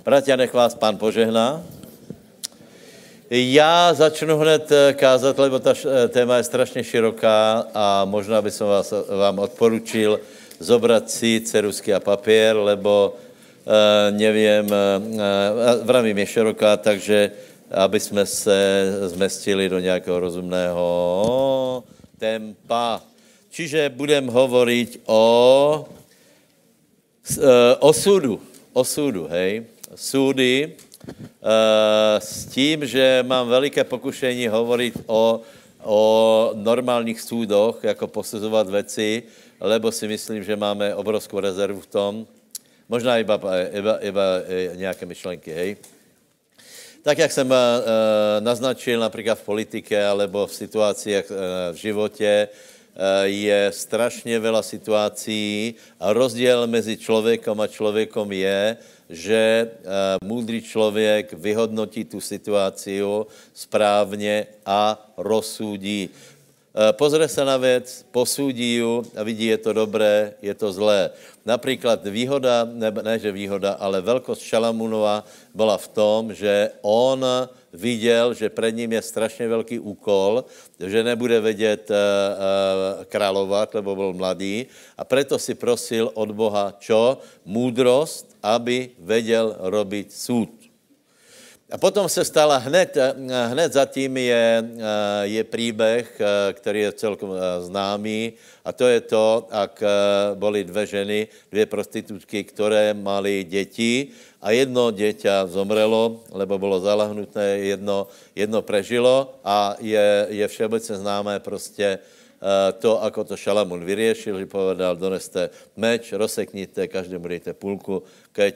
Bratia, nech vás pán požehná. Já začnu hned eh, kázat, lebo ta eh, téma je strašně široká a možná by som vás, vám odporučil zobrat si cerusky a papier, lebo uh, nevím, uh, vravím je široká, takže aby jsme se zmestili do nějakého rozumného tempa. Čiže budem hovoriť o, o súdu. O súdu, hej. Súdy, s tím, že mám veliké pokušení hovoriť o, o normálních súdoch, jako posuzovat věci, lebo si myslím, že máme obrovskou rezervu v tom. Možná iba, iba, iba nějaké myšlenky, hej. Tak, jak jsem uh, naznačil například v politike alebo v situacích uh, v životě, je strašně veľa situací a rozdíl mezi člověkom a člověkom je, že uh, můdrý člověk vyhodnotí tu situaci správně a rozsudí. Uh, pozře se na věc, posudí ju a vidí, je to dobré, je to zlé. Například výhoda, ne, ne že výhoda, ale velkost Šalamunova byla v tom, že on viděl, že před ním je strašně velký úkol, že nebude vědět uh, královat, lebo byl mladý a proto si prosil od Boha čo? Můdrost, aby věděl robit soud. A potom se stala hned, hned zatím je, je příběh, který je celkom známý, a to je to, jak byly dvě ženy, dvě prostitutky, které mali děti a jedno dieťa zomrelo, lebo bylo zalahnuté, jedno, jedno prežilo a je, je všeobecně známé prostě to, ako to Šalamun vyriešil, že povedal, doneste meč, rozseknite, každému dejte půlku, keď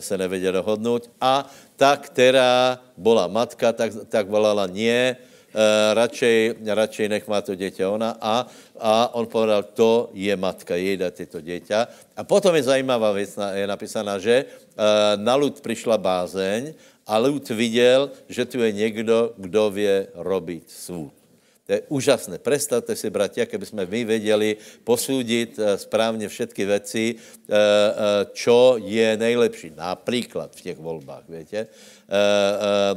se nevedě dohodnout. A ta, která byla matka, tak, tak volala nie, Uh, radšej, radšej nech má to dieťa ona a, a on povedal, to je matka, jej dá to dieťa. A potom je zajímavá věc, je napísaná, že na ľud přišla bázeň a ľud viděl, že tu je někdo, kdo vie robiť súd. To je úžasné. Představte si, bratia, keby jsme my věděli posúdiť správně všetky věci, čo je nejlepší. Například v těch volbách, víte.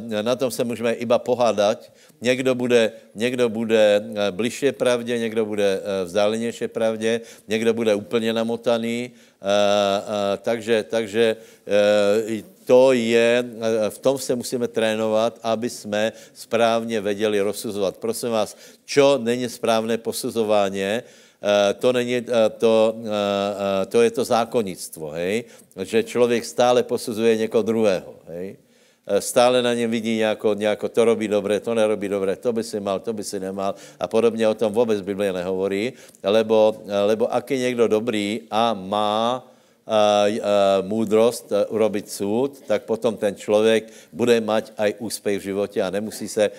Na tom se můžeme iba pohádat. Někdo bude, někdo bude bližšie pravdě, někdo bude vzdálenější pravdě, někdo bude úplně namotaný. Takže, takže to je, v tom se musíme trénovat, aby jsme správně věděli rozsuzovat. Prosím vás, čo není správné posuzování, to, není, to, to je to zákonnictvo, hej? že člověk stále posuzuje někoho druhého. Hej? Stále na něm vidí nějako, nějako, to robí dobré, to nerobí dobré, to by si mal, to by si nemal a podobně o tom vůbec Biblia nehovorí, lebo, lebo ak je někdo dobrý a má můdrost urobit soud, tak potom ten člověk bude mať aj úspěch v životě a nemusí se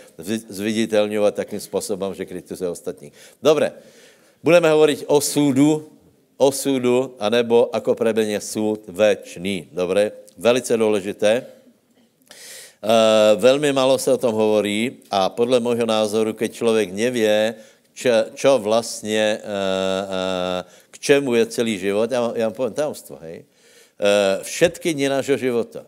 zviditelňovat takým způsobem, že kritizuje ostatní. Dobré, budeme hovorit o súdu, o súdu, anebo ako prebenie súd večný. Dobré, velice důležité. Uh, velmi málo se o tom hovorí a podle môjho názoru, keď člověk nevě, čo, čo vlastně, uh, uh, čemu je celý život, já, já vám povím tajomstvo, hej. Uh, všetky dny nášho života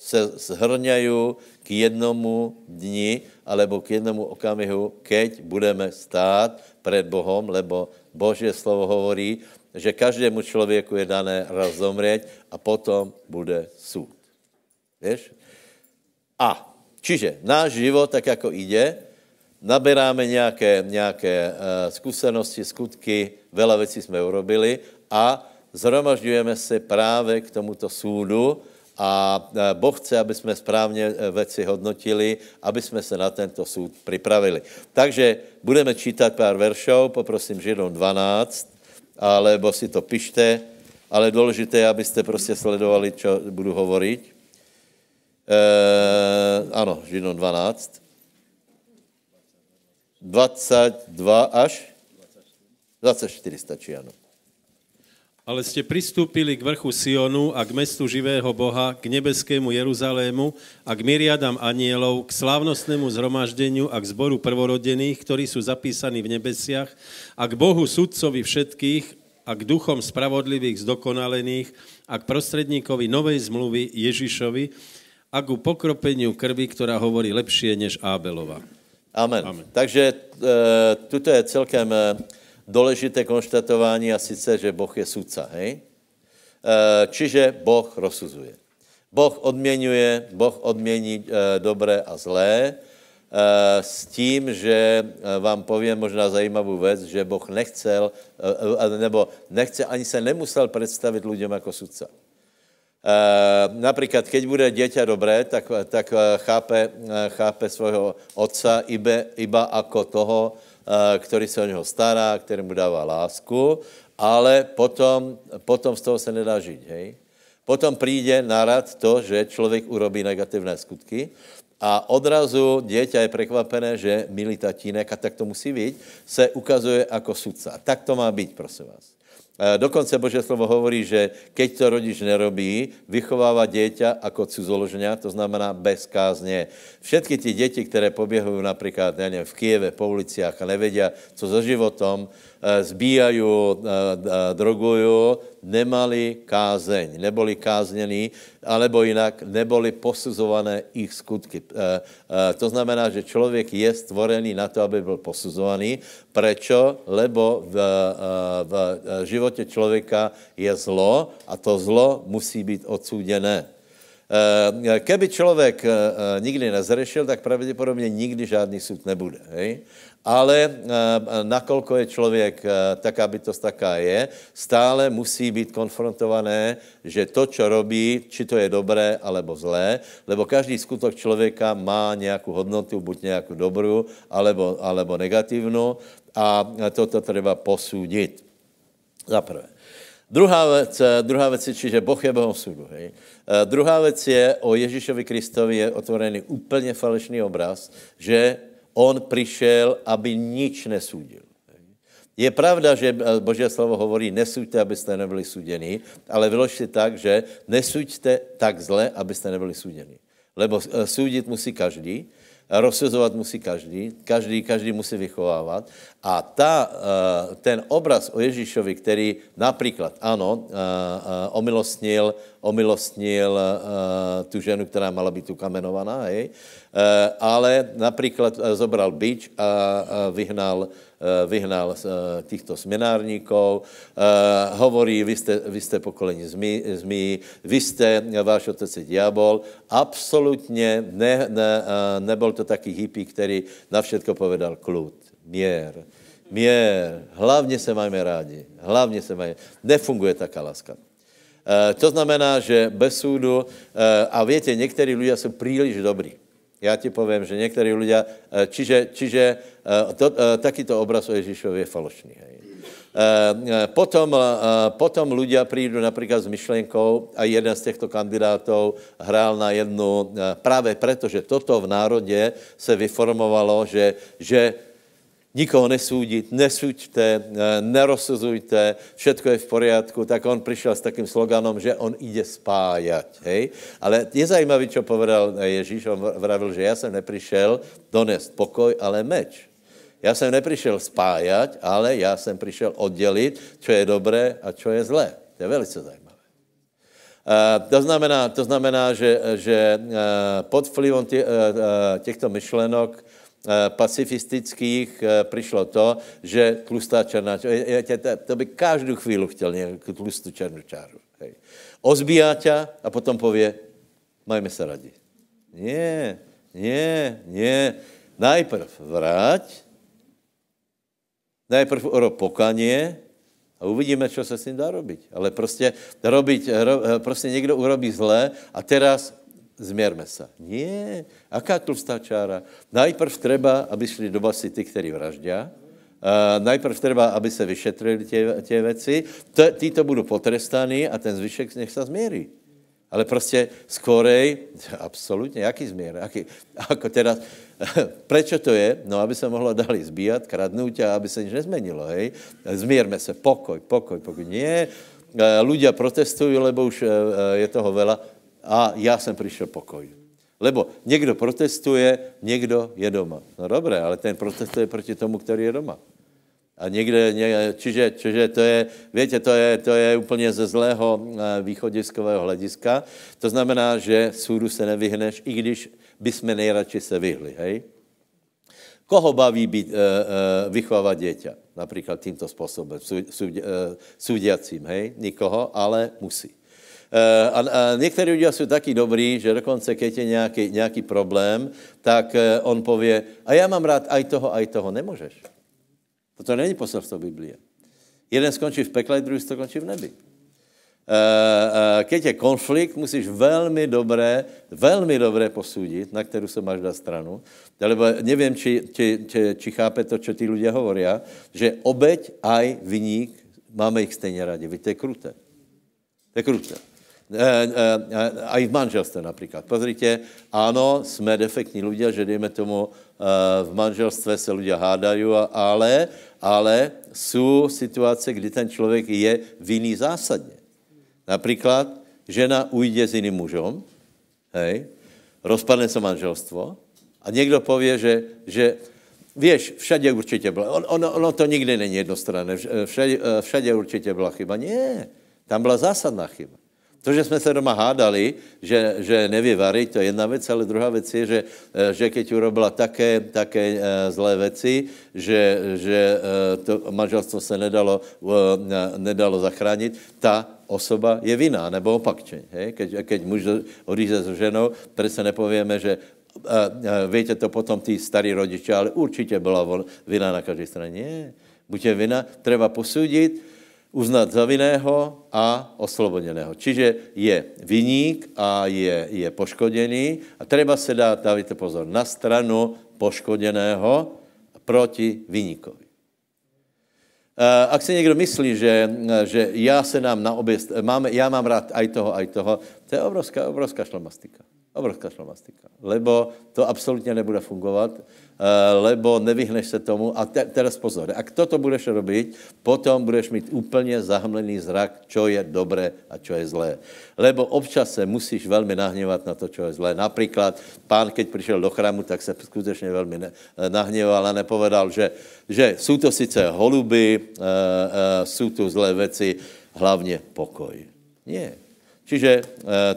se zhrňají k jednomu dni alebo k jednomu okamihu, keď budeme stát před Bohom, lebo Boží slovo hovorí, že každému člověku je dané raz zomřít a potom bude soud. Víš? A, čiže náš život, tak jako jde, naberáme nějaké, nějaké uh, zkušenosti, skutky, veľa věcí jsme urobili a zhromažďujeme se právě k tomuto súdu a uh, Boh chce, aby jsme správně uh, věci hodnotili, aby jsme se na tento súd připravili. Takže budeme čítat pár veršov, poprosím Židom 12, alebo si to pište, ale důležité je, abyste prostě sledovali, co budu hovoriť. E, ano, Židom 12. 22 až 24 stačí, ano. Ale ste pristúpili k vrchu Sionu a k mestu živého Boha, k nebeskému Jeruzalému a k myriadám anielov, k slávnostnému zhromaždeniu a k zboru prvorodených, ktorí sú zapísaní v nebesiach a k Bohu sudcovi všetkých a k duchom spravodlivých zdokonalených a k prostredníkovi novej zmluvy Ježišovi a ku pokropeniu krvi, ktorá hovorí lepšie než Ábelova. Amen. Amen. Takže e, tuto je celkem e, důležité konštatování a sice, že Boh je sudca, hej? E, čiže Boh rozsuzuje. Boh odměňuje, Boh odmění dobré a zlé, Eh, s tím, že eh, vám povím možná zajímavou věc, že Boh nechcel, eh, nebo nechce, ani se nemusel představit lidem jako sudca. Například, keď bude dieťa dobré, tak, tak chápe, chápe svého otca iba, iba jako toho, který se o něho stará, který mu dává lásku, ale potom, potom z toho se nedá žít, hej? Potom přijde narad to, že člověk urobí negativné skutky a odrazu dieťa je prekvapené, že milý tatínek, a tak to musí být, se ukazuje jako sudca. Tak to má být, prosím vás. Dokonce Bože slovo hovorí, že keď to rodič nerobí, vychovává dieťa jako cizoložňa, to znamená bez kázně. Všetky ty děti, které poběhují například v Kijeve po ulicích a nevedia, co za životom, zbíjají, eh, eh, drogují, nemali kázeň, neboli káznění, alebo jinak neboli posuzované ich skutky. To znamená, že člověk je stvorený na to, aby byl posuzovaný. Prečo? Lebo v, v životě člověka je zlo a to zlo musí být odsúděné. Keby člověk nikdy nezrešil, tak pravděpodobně nikdy žádný sud nebude. Hej? ale eh, nakolko je člověk eh, taká bytost, taká je, stále musí být konfrontované, že to, co robí, či to je dobré, alebo zlé, lebo každý skutok člověka má nějakou hodnotu, buď nějakou dobrou, alebo, alebo negativnou a toto treba posúdiť. Za prvé. Druhá věc, eh, druhá věc je, čiže Boh je Bohom súdu. Hej. Druhá věc je, o Ježíšovi Kristovi je otvorený úplně falešný obraz, že On přišel, aby nič nesúdil. Je pravda, že Boží slovo hovorí, nesuďte, abyste nebyli suděni, ale vyložte tak, že nesuďte tak zle, abyste nebyli suděni. Lebo eh, soudit musí každý, rozsuzovat musí každý, každý, každý musí vychovávat. A ta, eh, ten obraz o Ježíšovi, který například, ano, eh, omilostnil, omilostnil tu ženu, která mala být ukamenovaná, hej, Eh, ale například eh, zobral bič a vyhnal, eh, vyhnal těchto směnárníků, hovorí, vy jste, vy jste pokolení zmí, vy jste, váš otec je diabol. Absolutně ne, ne, nebyl to taký hippie, který na všetko povedal klud, měr, měr, hlavně se máme rádi, hlavně se máme, nefunguje taká láska. To znamená, že bez súdu, a víte, někteří lidé jsou příliš dobrý. Já ti povím, že některý lidé, eh, čiže, čiže eh, to, eh, takýto obraz o Ježíšovi je falošný. Hej. Potom, potom ľudia prídu například s myšlenkou a jeden z těchto kandidátů hrál na jednu, právě proto, že toto v národě se vyformovalo, že, že nikoho nesúdiť, nesúďte, eh, nerozsuzujte, všetko je v poriadku, tak on přišel s takým sloganom, že on ide spájať. Hej? Ale je zajímavý, čo povedal Ježíš, on vravil, že já jsem neprišel donést pokoj, ale meč. Já jsem neprišel spájať, ale já jsem přišel oddělit, co je dobré a co je zlé. To je velice zajímavé. Uh, to znamená, to znamená že, že uh, pod uh, těchto myšlenok Eh, pacifistických eh, přišlo to, že tlustá černá čára, to by každou chvíli chtěl nějakou tlustou černou čáru. Hej. Ozbíjá tě a potom pově, majme se radi. Ne, ne, ne. Najprv vrať, najprv oro a uvidíme, co se s tím dá robiť. Ale prostě, robiť, ro, eh, prostě někdo urobí zlé a teraz zmierme se. Nie, aká tlustá čára? Najprv treba, aby šli do basy ty, kteří vraždia, Uh, najprv treba, aby se vyšetrili tě, tě věci, títo budou potrestaní a ten zvyšek nech se změří. Ale prostě skorej, absolutně, jaký změr? Jaký, jako teda, prečo to je? No, aby se mohlo dali zbíjat, kradnout a aby se nic nezmenilo, hej? Zmírme se, pokoj, pokoj, pokoj. Nie, ľudia protestují, lebo už je toho veľa a já jsem přišel pokoj. Lebo někdo protestuje, někdo je doma. No dobré, ale ten protestuje proti tomu, který je doma. A někde, ně, čiže, čiže to je, větě, to je, to je úplně ze zlého východiskového hlediska. To znamená, že soudu se nevyhneš, i když bychom nejradši se vyhli, hej? Koho baví být, e, e, vychovávat dieťa? Například tímto způsobem, súdiacím, hej? Nikoho, ale musí. A, a někteří lidé jsou taky dobrý, že dokonce, když je nějaký, nějaký problém, tak on pově, a já mám rád aj toho, aj toho. Nemůžeš. Toto není poselstvo Biblie. Jeden skončí v pekle, druhý skončí v nebi. Keď je konflikt, musíš velmi dobré, velmi dobré posudit, na kterou se máš dát stranu. Lebo nevím, či, či, či, či chápe to, čo tí ľudia hovoria, že obeď aj vyník, máme ich stejně rádi. Víte, to je kruté. To je kruté. Eh, eh, a i v manželstve například. Pozrite, ano, jsme defektní ľudia, že dejme tomu, eh, v manželstve se ľudia hádají, ale, ale jsou situace, kdy ten člověk je vinný zásadně. Například žena ujde s jiným mužem, hej, rozpadne se manželstvo a někdo pově, že, že Víš, všade určitě byla. On, ono, ono to nikdy není jednostranné. Všade, všade určitě byla chyba. Ne, tam byla zásadná chyba. To, že jsme se doma hádali, že, že nevě varit, to je jedna věc, ale druhá věc je, že, eh, že keď urobila také, také eh, zlé věci, že, že eh, to manželstvo se nedalo, nedalo zachránit, ta osoba je vinná, nebo opakčně. Hej? Keď, keď muž odjíže s ženou, tady se nepověme, že víte to potom ty starí rodiče, ale určitě byla vina na každé straně. Nie. Buď je vina, treba posudit, uznat za vinného a oslobodeného. Čiže je viník a je, je poškodený a treba se dát, dávajte pozor, na stranu poškodeného proti viníkovi. Ak si někdo myslí, že, že já se nám na obě, máme, já mám rád aj toho, aj toho, to je obrovská, obrovská šlamastika. Obrovská šlamastika. Lebo to absolutně nebude fungovat, eh, lebo nevyhneš se tomu. A te, teraz pozor, ak toto budeš robiť, potom budeš mít úplně zahmlený zrak, čo je dobré a čo je zlé. Lebo občas se musíš velmi nahněvat na to, čo je zlé. Například pán, keď přišel do chrámu, tak se skutečně velmi ne, nahněval a nepovedal, že, že jsou to sice holuby, uh, jsou tu zlé věci, hlavně pokoj. Nie. Čiže e,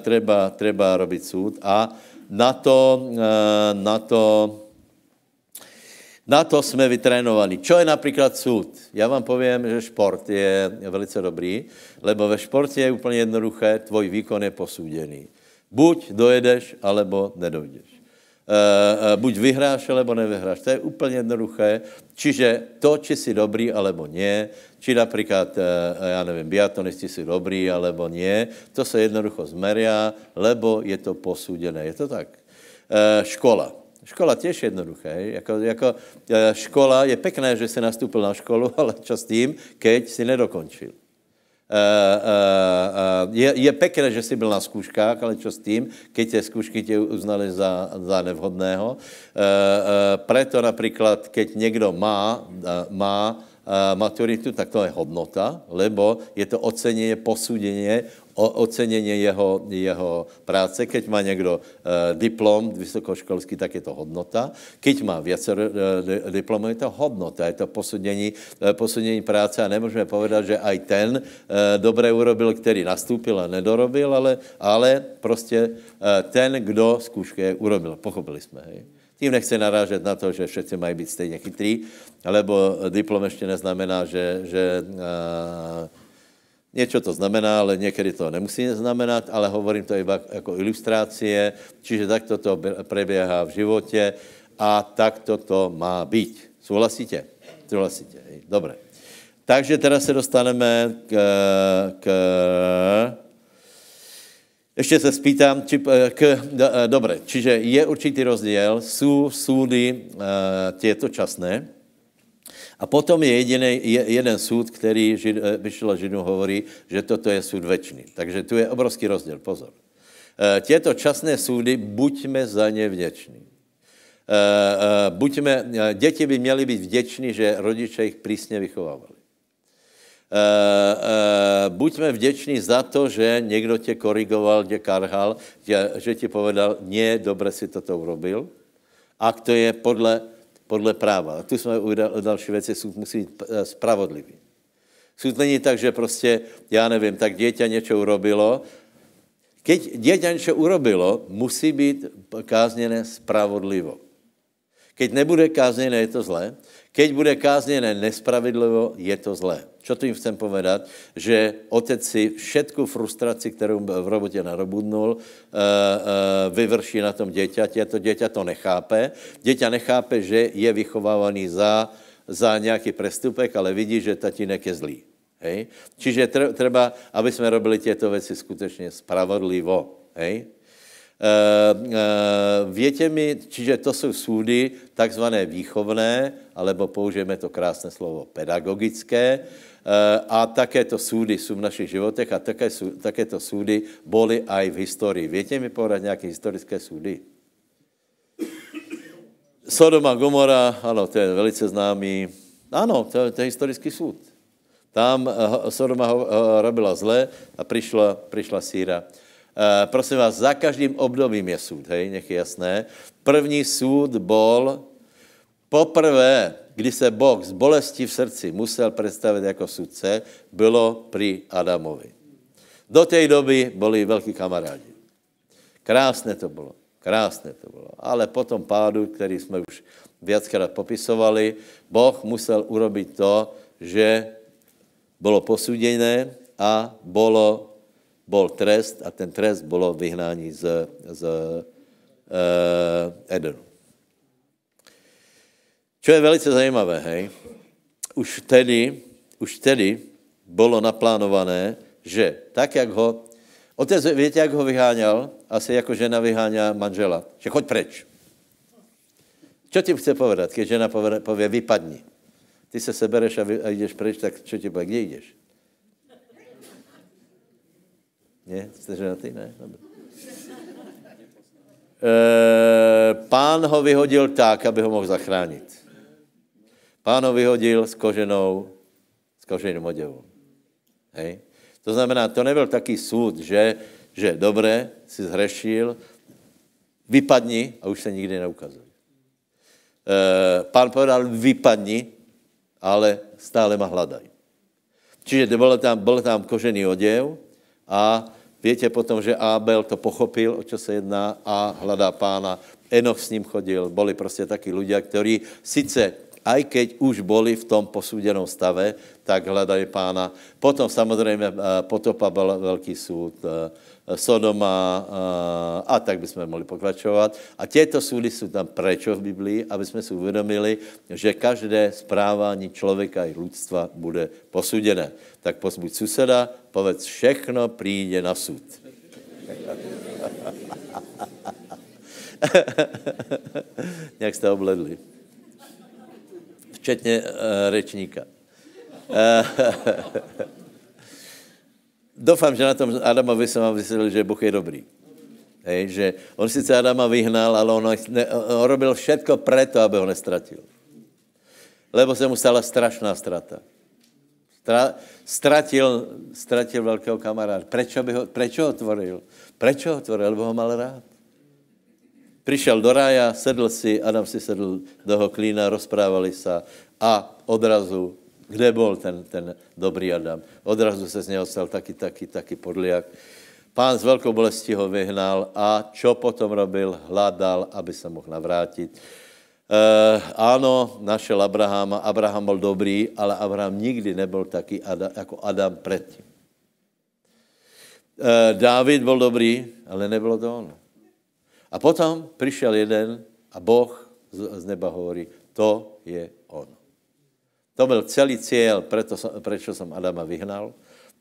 treba, treba robiť súd a na to, e, na to, na to jsme vytrénovaní. Čo je například súd? Já vám povím, že šport je velice dobrý, lebo ve športě je úplně jednoduché, tvoj výkon je posúdený. Buď dojedeš, alebo nedojdeš. Uh, uh, buď vyhráš, alebo nevyhráš. To je úplně jednoduché. Čiže to, či jsi dobrý, alebo nie, či například, uh, já nevím, biatonisti jsou dobrý, alebo nie, to se jednoducho zmeria, lebo je to posúdené. Je to tak? Škola. Škola těž jednoduché. Jako, jako škola, je pekné, že jsi nastoupil na školu, ale čas tím, keď si nedokončil. Uh, uh, je, je pekné, že jsi byl na zkouškách, ale čo s tím, keď tě zkoušky tě uznali za, za nevhodného. Preto například, keď někdo má, má maturitu, tak to je hodnota, lebo je to ocenění, posúdenie ocenění jeho, jeho práce. Keď má někdo e, diplom vysokoškolský, tak je to hodnota. Keď má více e, diplomů, je to hodnota, je to posudění, e, posudění práce a nemůžeme povedat, že aj ten dobré urobil, který nastúpil a nedorobil, ale, ale prostě ten, kdo zkoušky urobil. Pochopili jsme, hej? Tím nechci narážet na to, že všetci mají být stejně chytrý, lebo diplom ještě neznamená, že, že e, Něco to znamená, ale někdy to nemusí znamenat, ale hovorím to iba jako ilustrácie, čiže takto to preběhá v životě a takto to má být. Souhlasíte? Souhlasíte. Dobré. Takže teraz se dostaneme k, k ještě se spýtám, či, k, dobré, čiže je určitý rozdíl, jsou súdy uh, těto časné, a potom je jediný, je, jeden soud, který žid, vyšel Židu hovorí, že toto je soud večný. Takže tu je obrovský rozdíl, pozor. Těto časné soudy, buďme za ně vděční. Buďme, děti by měly být vděční, že rodiče jich přísně vychovávali. Uh, uh, buďme vděční za to, že někdo tě korigoval, tě karhal, tě, že ti povedal, nie, dobře si toto urobil. A to je podle podle práva. Tu jsme u další věci, soud musí být eh, spravodlivý. Soud není tak, že prostě, já nevím, tak dieťa něco urobilo, Keď dieťa něco urobilo, musí být kázněné spravodlivo. Keď nebude kázněné, je to zlé. Keď bude kázněné nespravedlivo, je to zlé. Čo tím chcem povedat? Že otec si všetku frustraci, kterou v robotě narobudnul, eh, eh, vyvrší na tom dieťati a to dieťa to nechápe. Dieťa nechápe, že je vychovávaný za, za nějaký prestupek, ale vidí, že tatínek je zlý. Hej? Čiže treba, aby jsme robili těto věci skutečně spravodlivo. Hej? Uh, uh, větě mi, čiže to jsou súdy takzvané výchovné, alebo použijeme to krásné slovo pedagogické, a takéto súdy jsou v našich životech a také, takéto súdy boli aj v historii. Větě mi povedat nějaké historické súdy? Sodoma Gomora, ano, to je velice známý. Ano, to, to je historický súd. Tam Sodoma robila zle a přišla, přišla síra Uh, prosím vás, za každým obdobím je soud, hej, nech je jasné. První soud bol poprvé, kdy se Boh z bolesti v srdci musel představit jako sudce, bylo při Adamovi. Do té doby byli velký kamarádi. Krásné to bylo, krásné to bylo. Ale po tom pádu, který jsme už viackrát popisovali, Boh musel urobit to, že bylo posuděné a bylo bol trest a ten trest bylo vyhnání z, z uh, Edenu. Čo je velice zajímavé, hej, už tedy, už tedy bylo naplánované, že tak, jak ho, otec, víte, jak ho vyháňal? Asi jako žena vyháňa manžela, že choď preč. Co ti chce povedat, když žena pově, vypadni? Ty se sebereš a, vy, a jdeš preč, tak čo ti pově, kde jdeš? Ne? Jste ženatý? Ne? Dobře. E, pán ho vyhodil tak, aby ho mohl zachránit. Pán ho vyhodil s koženou, s koženým oděvou. Hej? To znamená, to nebyl taký soud, že, že dobré, si zhrešil, vypadni a už se nikdy neukazuje. E, pán povedal, vypadni, ale stále ma hledaj. Čiže byl tam, byl tam kožený oděv, a větě potom, že Abel to pochopil, o čo se jedná a hledá pána. Enoch s ním chodil, boli prostě taky ľudia, kteří sice aj keď už boli v tom posúdenom stave, tak hledají pána. Potom samozřejmě eh, potopa byl velký soud, eh, Sodoma eh, a tak bychom mohli pokračovat. A těto súdy jsou tam prečo v Biblii, aby jsme si uvědomili, že každé správání člověka i lidstva bude posúdené. Tak pozbuď suseda, povedz, všechno přijde na súd. Jak jste obledli včetně uh, řečníka. Uh, doufám, že na tom Adamovi jsem vám vysvětlil, že Bůh je dobrý. Hej, že on sice Adama vyhnal, ale on, ne, on robil všetko preto, aby ho nestratil. Lebo se mu stala strašná strata. Stra, stratil, stratil velkého kamaráda. Prečo, by ho, prečo ho tvoril? Prečo ho tvoril? Lebo ho mal rád. Přišel do rája, sedl si, Adam si sedl do ho klína, rozprávali se a odrazu, kde byl ten, ten dobrý Adam? Odrazu se z něho stal taky, taky, taky podliak. Pán s velkou bolestí ho vyhnal a čo potom robil? Hladal, aby se mohl navrátit. E, ano, našel Abrahama. Abraham byl dobrý, ale Abraham nikdy nebyl taky Adam, jako Adam předtím. E, Dávid byl dobrý, ale nebylo to ono. A potom přišel jeden a Boh z, neba hovorí, to je on. To byl celý cíl, prečo jsem Adama vyhnal,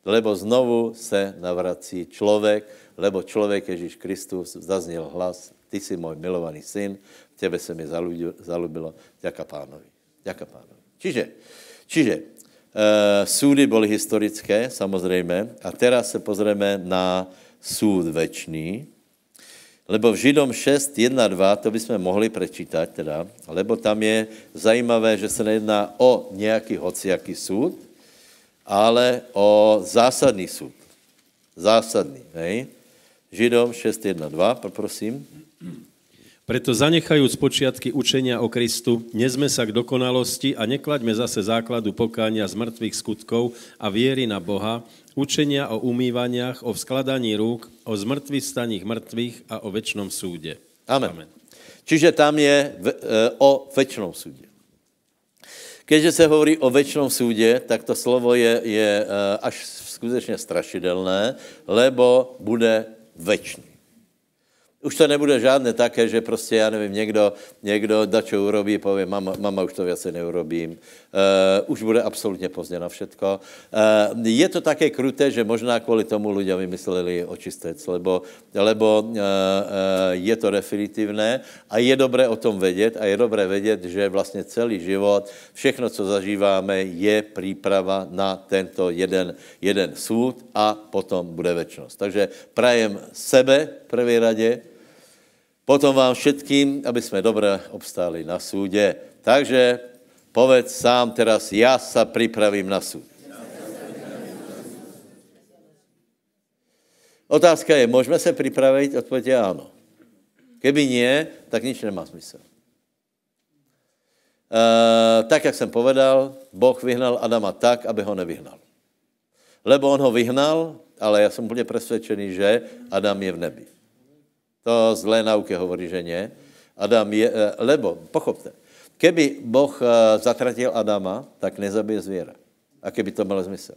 lebo znovu se navrací člověk, lebo člověk Ježíš Kristus zazněl hlas, ty jsi můj milovaný syn, tebe se mi zalubilo, ďaká pánovi. Ďaká pánovi. Čiže, čiže e, súdy byly historické, samozřejmě, a teraz se pozrieme na súd večný, Lebo v Židom 6, 1, 2, to bychom mohli prečítať teda, lebo tam je zajímavé, že se nejedná o nějaký hociaký súd, ale o zásadný súd. Zásadný, hej? Židom 6, 1, 2, poprosím. Preto zanechajúc počiatky učenia o Kristu, nezme sa k dokonalosti a neklaďme zase základu pokánia z mŕtvych skutkov a viery na Boha, učenia o umývaniach, o vzkladaní rúk, o zmrtvých staních mŕtvych a o väčšnom súde. Amen. Amen. Čiže tam je v, e, o väčšnom súde. Keďže se hovorí o väčšnom súde, tak to slovo je, je e, až skutečně strašidelné, lebo bude väčší. Už to nebude žádné také, že prostě, já nevím, někdo, někdo dačo urobí, pově, mama, mama už to věci neurobím. Uh, už bude absolutně pozdě na všetko. Uh, je to také kruté, že možná kvůli tomu lidé vymysleli očistec, lebo, lebo uh, uh, je to definitivné a je dobré o tom vědět a je dobré vědět, že vlastně celý život, všechno, co zažíváme, je příprava na tento jeden, jeden soud a potom bude väčšnost. Takže prajem sebe v první radě, Potom vám všetkým, aby jsme dobře obstáli na súde. Takže povedz sám teraz, já sa připravím na súd. Otázka je, můžeme se připravit? Odpověď je ano. Keby nie, tak nič nemá smysl. Uh, tak, jak jsem povedal, Boh vyhnal Adama tak, aby ho nevyhnal. Lebo on ho vyhnal, ale já jsem úplně přesvědčený, že Adam je v nebi. To zlé nauky hovorí, že ne. Adam je, eh, lebo, pochopte, keby Boh eh, zatratil Adama, tak nezabije zvěra. A keby to mělo zmysel.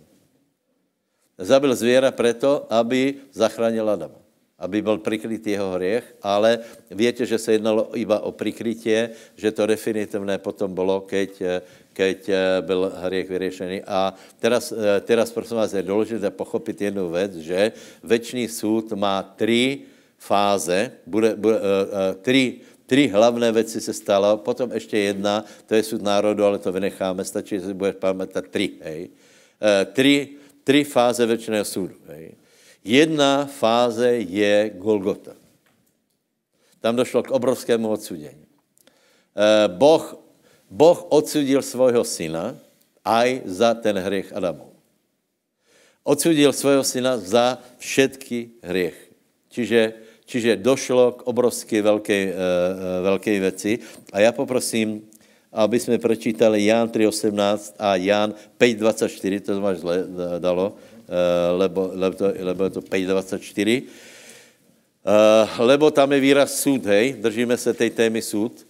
Zabil zvěra proto, aby zachránil Adama. Aby byl prikrytý jeho hriech, ale víte, že se jednalo iba o prikrytě, že to definitivné potom bylo, keď, eh, keď byl hriech vyřešený. A teraz, teraz prosím vás, je důležité pochopit jednu věc, že večný soud má tři fáze, bude, bude, uh, uh, tři, tři hlavné věci se stalo, potom ještě jedna, to je sud národu, ale to vynecháme, stačí, že si budeš pamatovat tři, hej. Uh, tři, tři fáze věčného soudu, hej. Jedna fáze je Golgota. Tam došlo k obrovskému odsudění. Boh, boh odsudil svého syna aj za ten hřech Adamu. Odsudil svého syna za všetky hriechy. Čiže Čiže došlo k obrovské velké, uh, velké věci. A já poprosím, aby jsme pročítali Ján 3.18 a Ján 5.24, to máš zle dalo, uh, lebo, lebo, to, lebo je to 5.24. Uh, lebo tam je výraz soud, hej, držíme se té témy soud.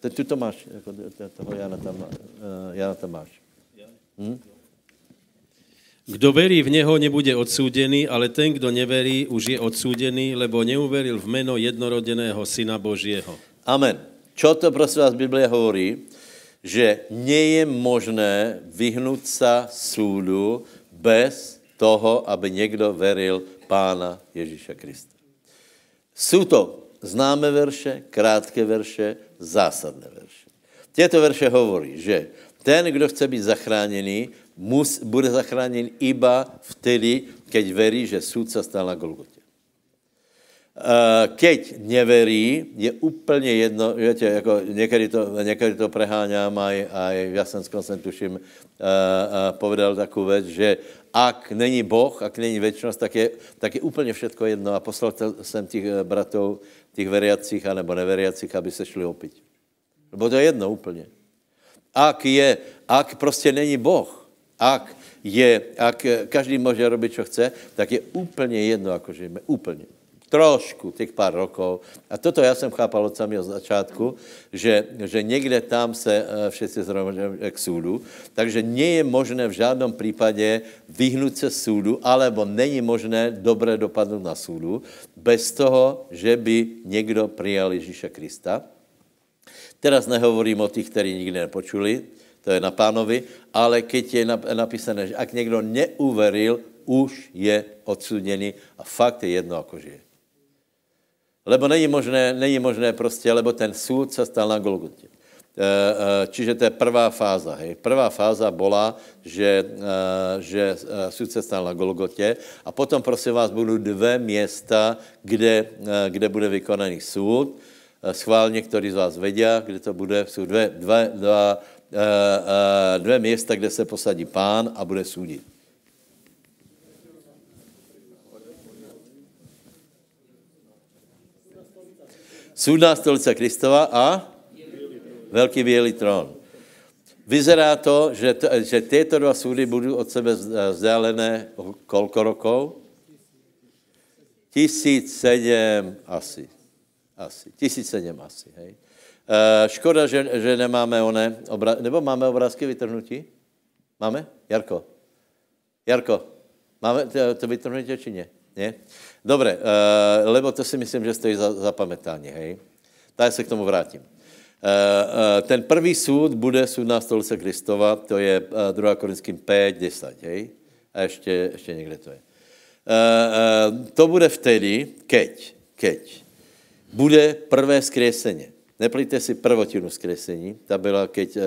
Teď tu to máš, jako toho Jana tam, Jana tam máš. Hm? Kdo verí v Neho, nebude odsúdený, ale ten, kdo neverí, už je odsúdený, lebo neuveril v meno jednorodeného Syna Božieho. Amen. Čo to prosím vás Biblia hovorí? Že nie je možné vyhnout sa súdu bez toho, aby někdo veril Pána Ježíša Krista. Jsou to známé verše, krátké verše, zásadné verše. Těto verše hovorí, že ten, kdo chce být zachráněný, mus, bude zachráněn iba vtedy, keď verí, že súd se stal na Golgotě. Uh, keď neverí, je úplně jedno, víte, jako někdy to, někdy to preháňám, aj, aj já jsem jsem tuším, uh, uh, povedal takovou věc, že ak není Boh, ak není věčnost, tak je, tak je úplně všetko jedno. A poslal jsem těch bratů, těch veriacích anebo neveriacích, aby se šli opít. Lebo to je jedno úplně. Ak je, ak prostě není Boh, ak, je, ak každý může robit, co chce, tak je úplně jedno, ako žijeme. Úplně. Trošku, těch pár rokov. A toto já jsem chápal od samého začátku, že, že někde tam se eh, všichni zhromažďují k súdu, takže nie je možné v žádném případě vyhnout se súdu, alebo není možné dobré dopadnout na súdu, bez toho, že by někdo přijal Ježíša Krista. Teraz nehovorím o těch, kteří nikdy nepočuli, to je na pánovi, ale keď je napísané, že ak někdo neuveril, už je odsuděný a fakt je jedno, ako žije. Lebo není možné, není možné prostě, lebo ten soud se stal na Golgotě. E, e, čiže to je prvá fáza. Hej. Prvá fáza byla, že, e, že soud se stal na Golgotě a potom, prosím vás, budou dvě města, kde, kde bude vykonaný soud. Eh, schválně, který z vás vedia, kde to bude. Jsou dvě, dvě, dva, eh, eh, dvě města, kde se posadí pán a bude soudit. Soudná stolice Kristova a velký bílý trón. Vyzerá to, že, to, že tyto dva soudy budou od sebe vzdálené kolko rokov? 1007 asi. Asi. Tisíc sedm asi, hej. E, škoda, že, že nemáme one, obra, nebo máme obrázky vytrhnutí? Máme? Jarko? Jarko, máme to, to vytrhnutí, či ne? Ne? Dobre, e, lebo to si myslím, že stojí za, za pamätání, hej. Tak se k tomu vrátím. Eh, ten prvý soud bude na stolice Kristova, to je 2. Eh, Korinským 5, 10, hej? A ještě, ještě někde to je. To bude vtedy, keď, keď bude prvé skreseně. Neplíte si prvotinu skresení, ta byla, keď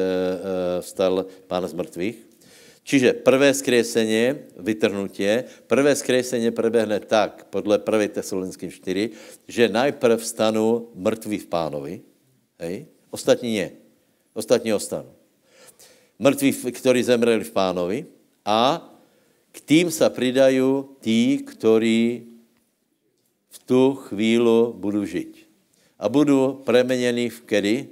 vstal pán z mrtvých. Čiže prvé skreseně, vytrhnutě, prvé skreseně prebehne tak, podle 1. Tesalonickým 4, že najprv stanu mrtví v pánovi, hej? Ostatní nie. Ostatní ostanou. Mrtví, ktorí zemreli v pánovi a k tým sa pridají tí, ktorí v tu chvílu budou žít. A budou premeněni v kedy?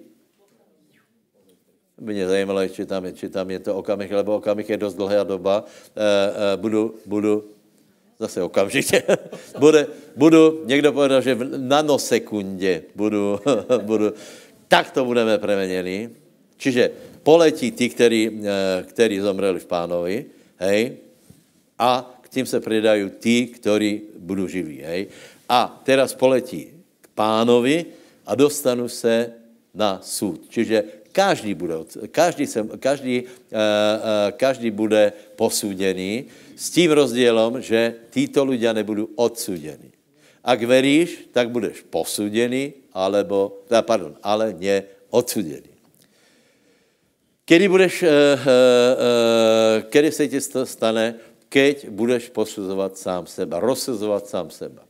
Mě zajímalo, či tam, je, či tam je to okamih, lebo okamih je dost dlhá doba. E, e, budu, budu, zase okamžitě, bude, budu, někdo povedal, že v nanosekundě budu, budu tak to budeme premeněni. Čiže poletí ty, který, eh, který zomreli v pánovi, hej, a k tím se přidají ty, kteří budou živí, hej. A teraz poletí k pánovi a dostanu se na soud. Čiže každý bude, každý, se, každý, uh, uh, každý bude posúdený s tím rozdílem, že títo ľudia nebudou odsúdení. Ak veríš, tak budeš posúdený, alebo, pardon, ale ne odsudený. Kedy budeš, kedy se ti stane, keď budeš posuzovat sám seba, rozsuzovat sám seba.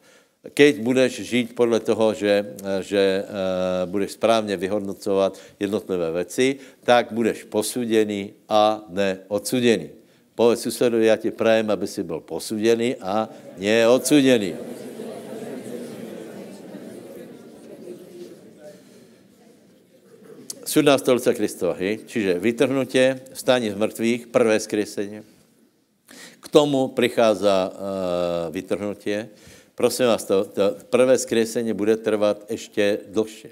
Keď budeš žít podle toho, že, že uh, budeš správně vyhodnocovat jednotlivé věci, tak budeš posuděný a ne odsuděný. Povedz susedovi, já ti prajem, aby si byl posuděný a ne odsuděný. Sudná stolice Kristova, čiže vytrhnutě, stání z mrtvých, prvé skreseně. K tomu přichází uh, vytrhnutě. Prosím vás, to, to prvé skreseně bude trvat ještě dlhše.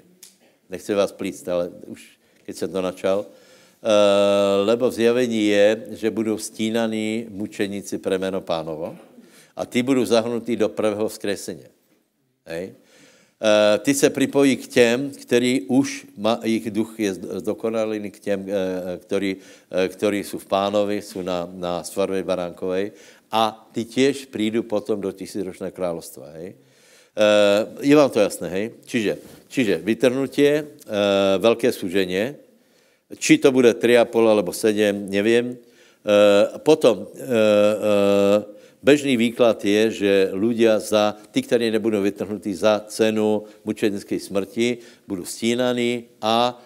Nechci vás plíct, ale už, keď jsem to načal. Uh, lebo v zjavení je, že budou stínaní mučeníci pre jméno pánovo a ty budou zahnutí do prvého vzkreseně. Hej? Eh, ty se připojí k těm, který už, má, jejich duch je zdokonalý k těm, eh, který, eh, který jsou v pánovi, jsou na, na svarově baránkovej a ty těž přijdu potom do tisíročné královstva, hej. Je vám to jasné, hej? Čiže, čiže vytrnutě, velké služeně, či to bude 3,5 alebo 7, nevím. Potom Bežný výklad je, že ľudia za, ty, kteří nebudou vytrhnutí za cenu mučenické smrti, budou stínaní a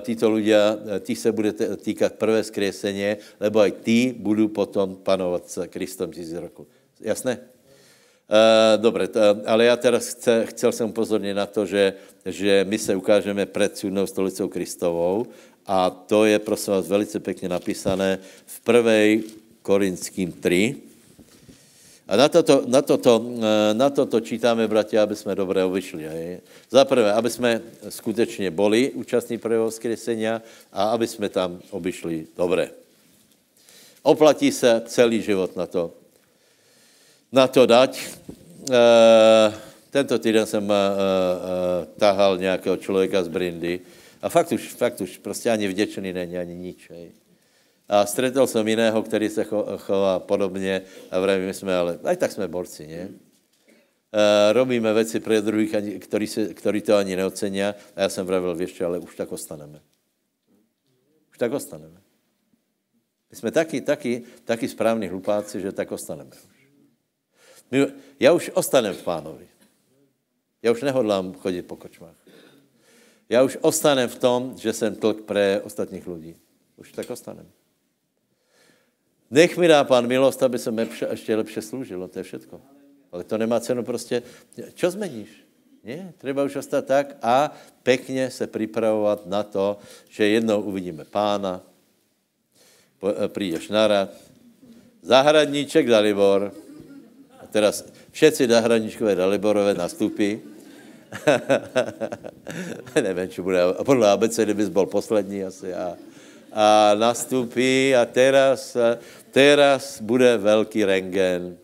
títo ľudia, tí se bude týkat prvé skreseně, lebo aj tí budou potom panovat s Kristom tisíc roku. Jasné? Dobre, ale já teraz chce, chcel jsem upozornit na to, že, že my se ukážeme před súdnou stolicou Kristovou a to je, prosím vás, velice pěkně napísané v 1. Korinským 3, a na toto, na toto, eh, na toto čítáme, bratia, aby jsme dobře obyšli. Za prvé, aby jsme skutečně boli účastní prvého vzkresenia a aby jsme tam obyšli dobře. Oplatí se celý život na to, na to dať. E, tento týden jsem e, e, tahal nějakého člověka z Brindy a fakt už, fakt už prostě ani vděčený není, ani nič. Hej. A stretol jsem jiného, který se chová podobně a vravím, jsme, ale aj tak jsme borci, ne? E, robíme věci pro druhých, který, se, který to ani neocení. A já jsem vravil, víš ale už tak ostaneme. Už tak ostaneme. My jsme taky, taky, taky správní hlupáci, že tak ostaneme. My, já už ostanem v pánovi. Já už nehodlám chodit po kočmách. Já už ostanem v tom, že jsem tlk pre ostatních lidí. Už tak ostanem. Nech mi dá pán milost, aby se lepše, ještě lepše slúžilo, to je všetko. Ale to nemá cenu prostě. Čo zmeníš? Nie, treba už ostať tak a pekne se pripravovat na to, že jednou uvidíme pána, po- prídeš na rad, zahradníček Dalibor, a teraz všetci zahradníčkové Daliborové nastupí, nevím, či bude, podle ABCD bys byl poslední asi, a, a nastupí a teraz, teraz bude velký rengen.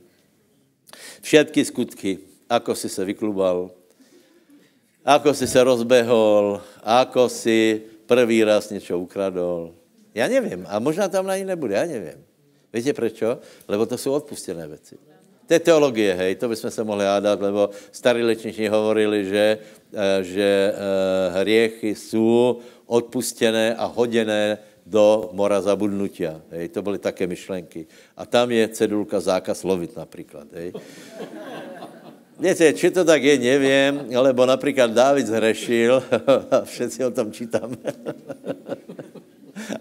Všetky skutky, ako si se vyklubal, ako si se rozbehol, ako si prvý raz něco ukradol. Já nevím. A možná tam na ní nebude, já nevím. Víte prečo? Lebo to jsou odpustené věci. To je teologie, hej, to bychom se mohli hádat, lebo starí lečniční hovorili, že, eh, že uh, hriechy jsou odpustené a hoděné do mora zabudnutia. Hej, to byly také myšlenky. A tam je cedulka zákaz lovit například. Hej. Viete, či to tak je, neviem, lebo napríklad Dávid zhrešil, a všetci o tom čítame.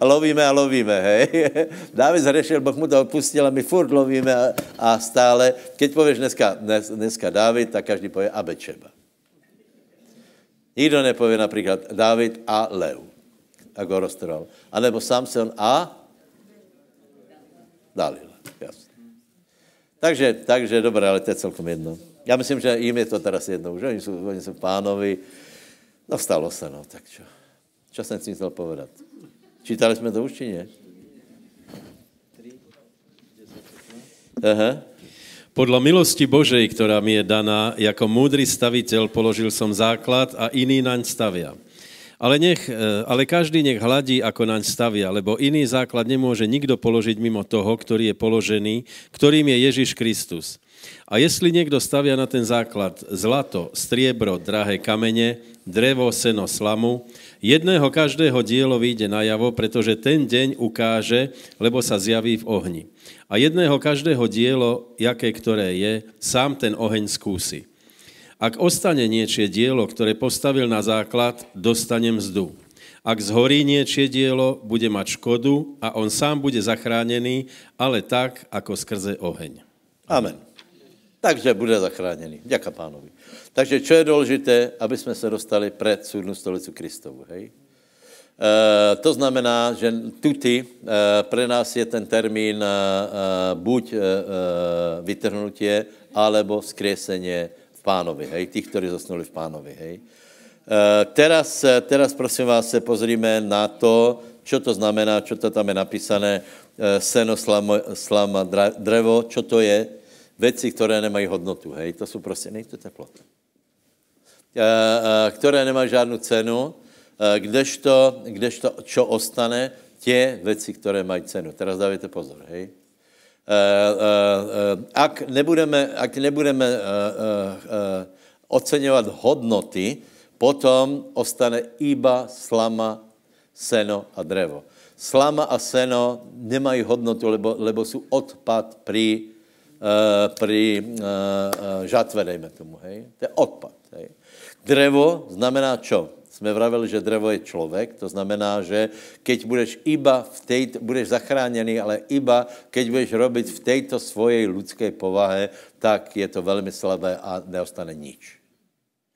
A lovíme a lovíme, hej. Dávid zhrešil, Boh mu to odpustil a my furt lovíme a, a stále. Keď povieš dneska, dnes, dneska Dávid, tak každý povie a Bečeba. Nikdo nepovie například Dávid a Lev, ako ho roztrval. A nebo Samson a Dalila. Jasne. Takže, takže dobré, ale to je celkom jedno. Já myslím, že jim je to teraz jedno, že oni jsou, oni jsou pánovi. No stalo se, no, tak čo? Čo jsem si chcel povedat? Čítali jsme to už, či ne? Aha. Podľa milosti Božej, ktorá mi je daná, jako múdry staviteľ položil som základ a iný naň stavia. Ale, nech, e, ale každý nech hladí, ako naň stavia, lebo iný základ nemôže nikto položiť mimo toho, ktorý je položený, ktorým je Ježiš Kristus. A jestli někdo stavia na ten základ zlato, striebro, drahé kamene, drevo, seno, slamu, jedného každého dielo vyjde najavo, pretože ten deň ukáže, lebo sa zjaví v ohni. A jedného každého dielo, jaké ktoré je, sám ten oheň skúsi. Ak ostane niečie dielo, ktoré postavil na základ, dostane mzdu. Ak zhorí niečie dielo, bude mať škodu a on sám bude zachránený, ale tak, ako skrze oheň. Amen. Takže bude zachráněný. Děka pánovi. Takže čo je důležité, aby jsme se dostali před súdnu stolicu Kristovu, hej? E, to znamená, že tuty, e, pre nás je ten termín e, buď e, vytrhnutie, alebo skriesenie v pánovi, hej? Tých, kteří zasnuli v pánovi, hej? E, teraz, teraz prosím vás se pozrime na to, čo to znamená, čo to tam je napísané, e, seno, slama, slama, drevo, čo to je, věci, které nemají hodnotu, hej, to jsou prostě, nejde teplota, které nemají žádnou cenu, kdežto, kdežto čo ostane, tě věci, které mají cenu. Teraz dávajte pozor, hej. Ak nebudeme, ak nebudeme oceňovat hodnoty, potom ostane iba slama, seno a drevo. Slama a seno nemají hodnotu, lebo, lebo jsou odpad Eh, pri žatve, dejme tomu, hej. To je odpad, hej. Drevo znamená čo? Jsme vravili, že drevo je člověk, to znamená, že keď budeš iba v tej, budeš zachráněný, ale iba keď budeš robiť v této svojej ľudské povahe, tak je to velmi slabé a neostane nič.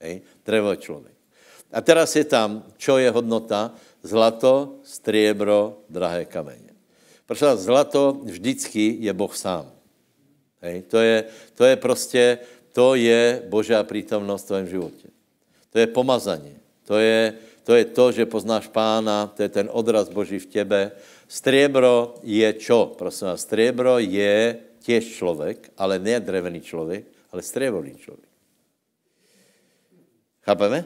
Hej? Drevo je člověk. A teraz je tam, čo je hodnota? Zlato, striebro, drahé kamene. Protože zlato vždycky je Boh sám. Hej? To, je, to je prostě, to je Božá přítomnost v tvém životě. To je pomazání. To je, to je to, že poznáš pána, to je ten odraz Boží v těbe. Striebro je čo? Prosím vás, striebro je těž člověk, ale ne drevený člověk, ale strieborný člověk. Chápeme?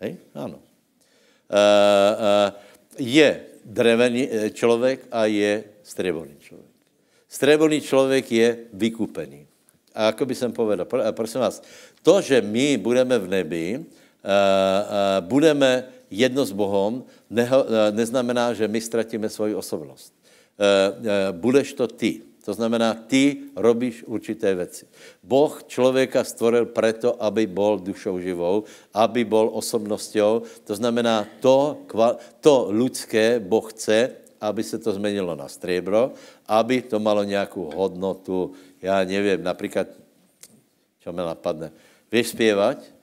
Hej? Ano. Uh, uh, je drevený eh, člověk a je strieborný člověk. Strébolný člověk je vykupený. A jako by jsem povedal, prosím vás, to, že my budeme v nebi, budeme jedno s Bohem, uh, neznamená, že my ztratíme svoji osobnost. Budeš to ty. To znamená, ty robíš určité věci. Boh člověka stvoril proto, aby bol dušou živou, aby bol osobností. To znamená, to, to ľudské Boh chce, aby se to změnilo na striebro, aby to malo nějakou hodnotu, já nevím, například, čo mi napadne, vieš zpěvat?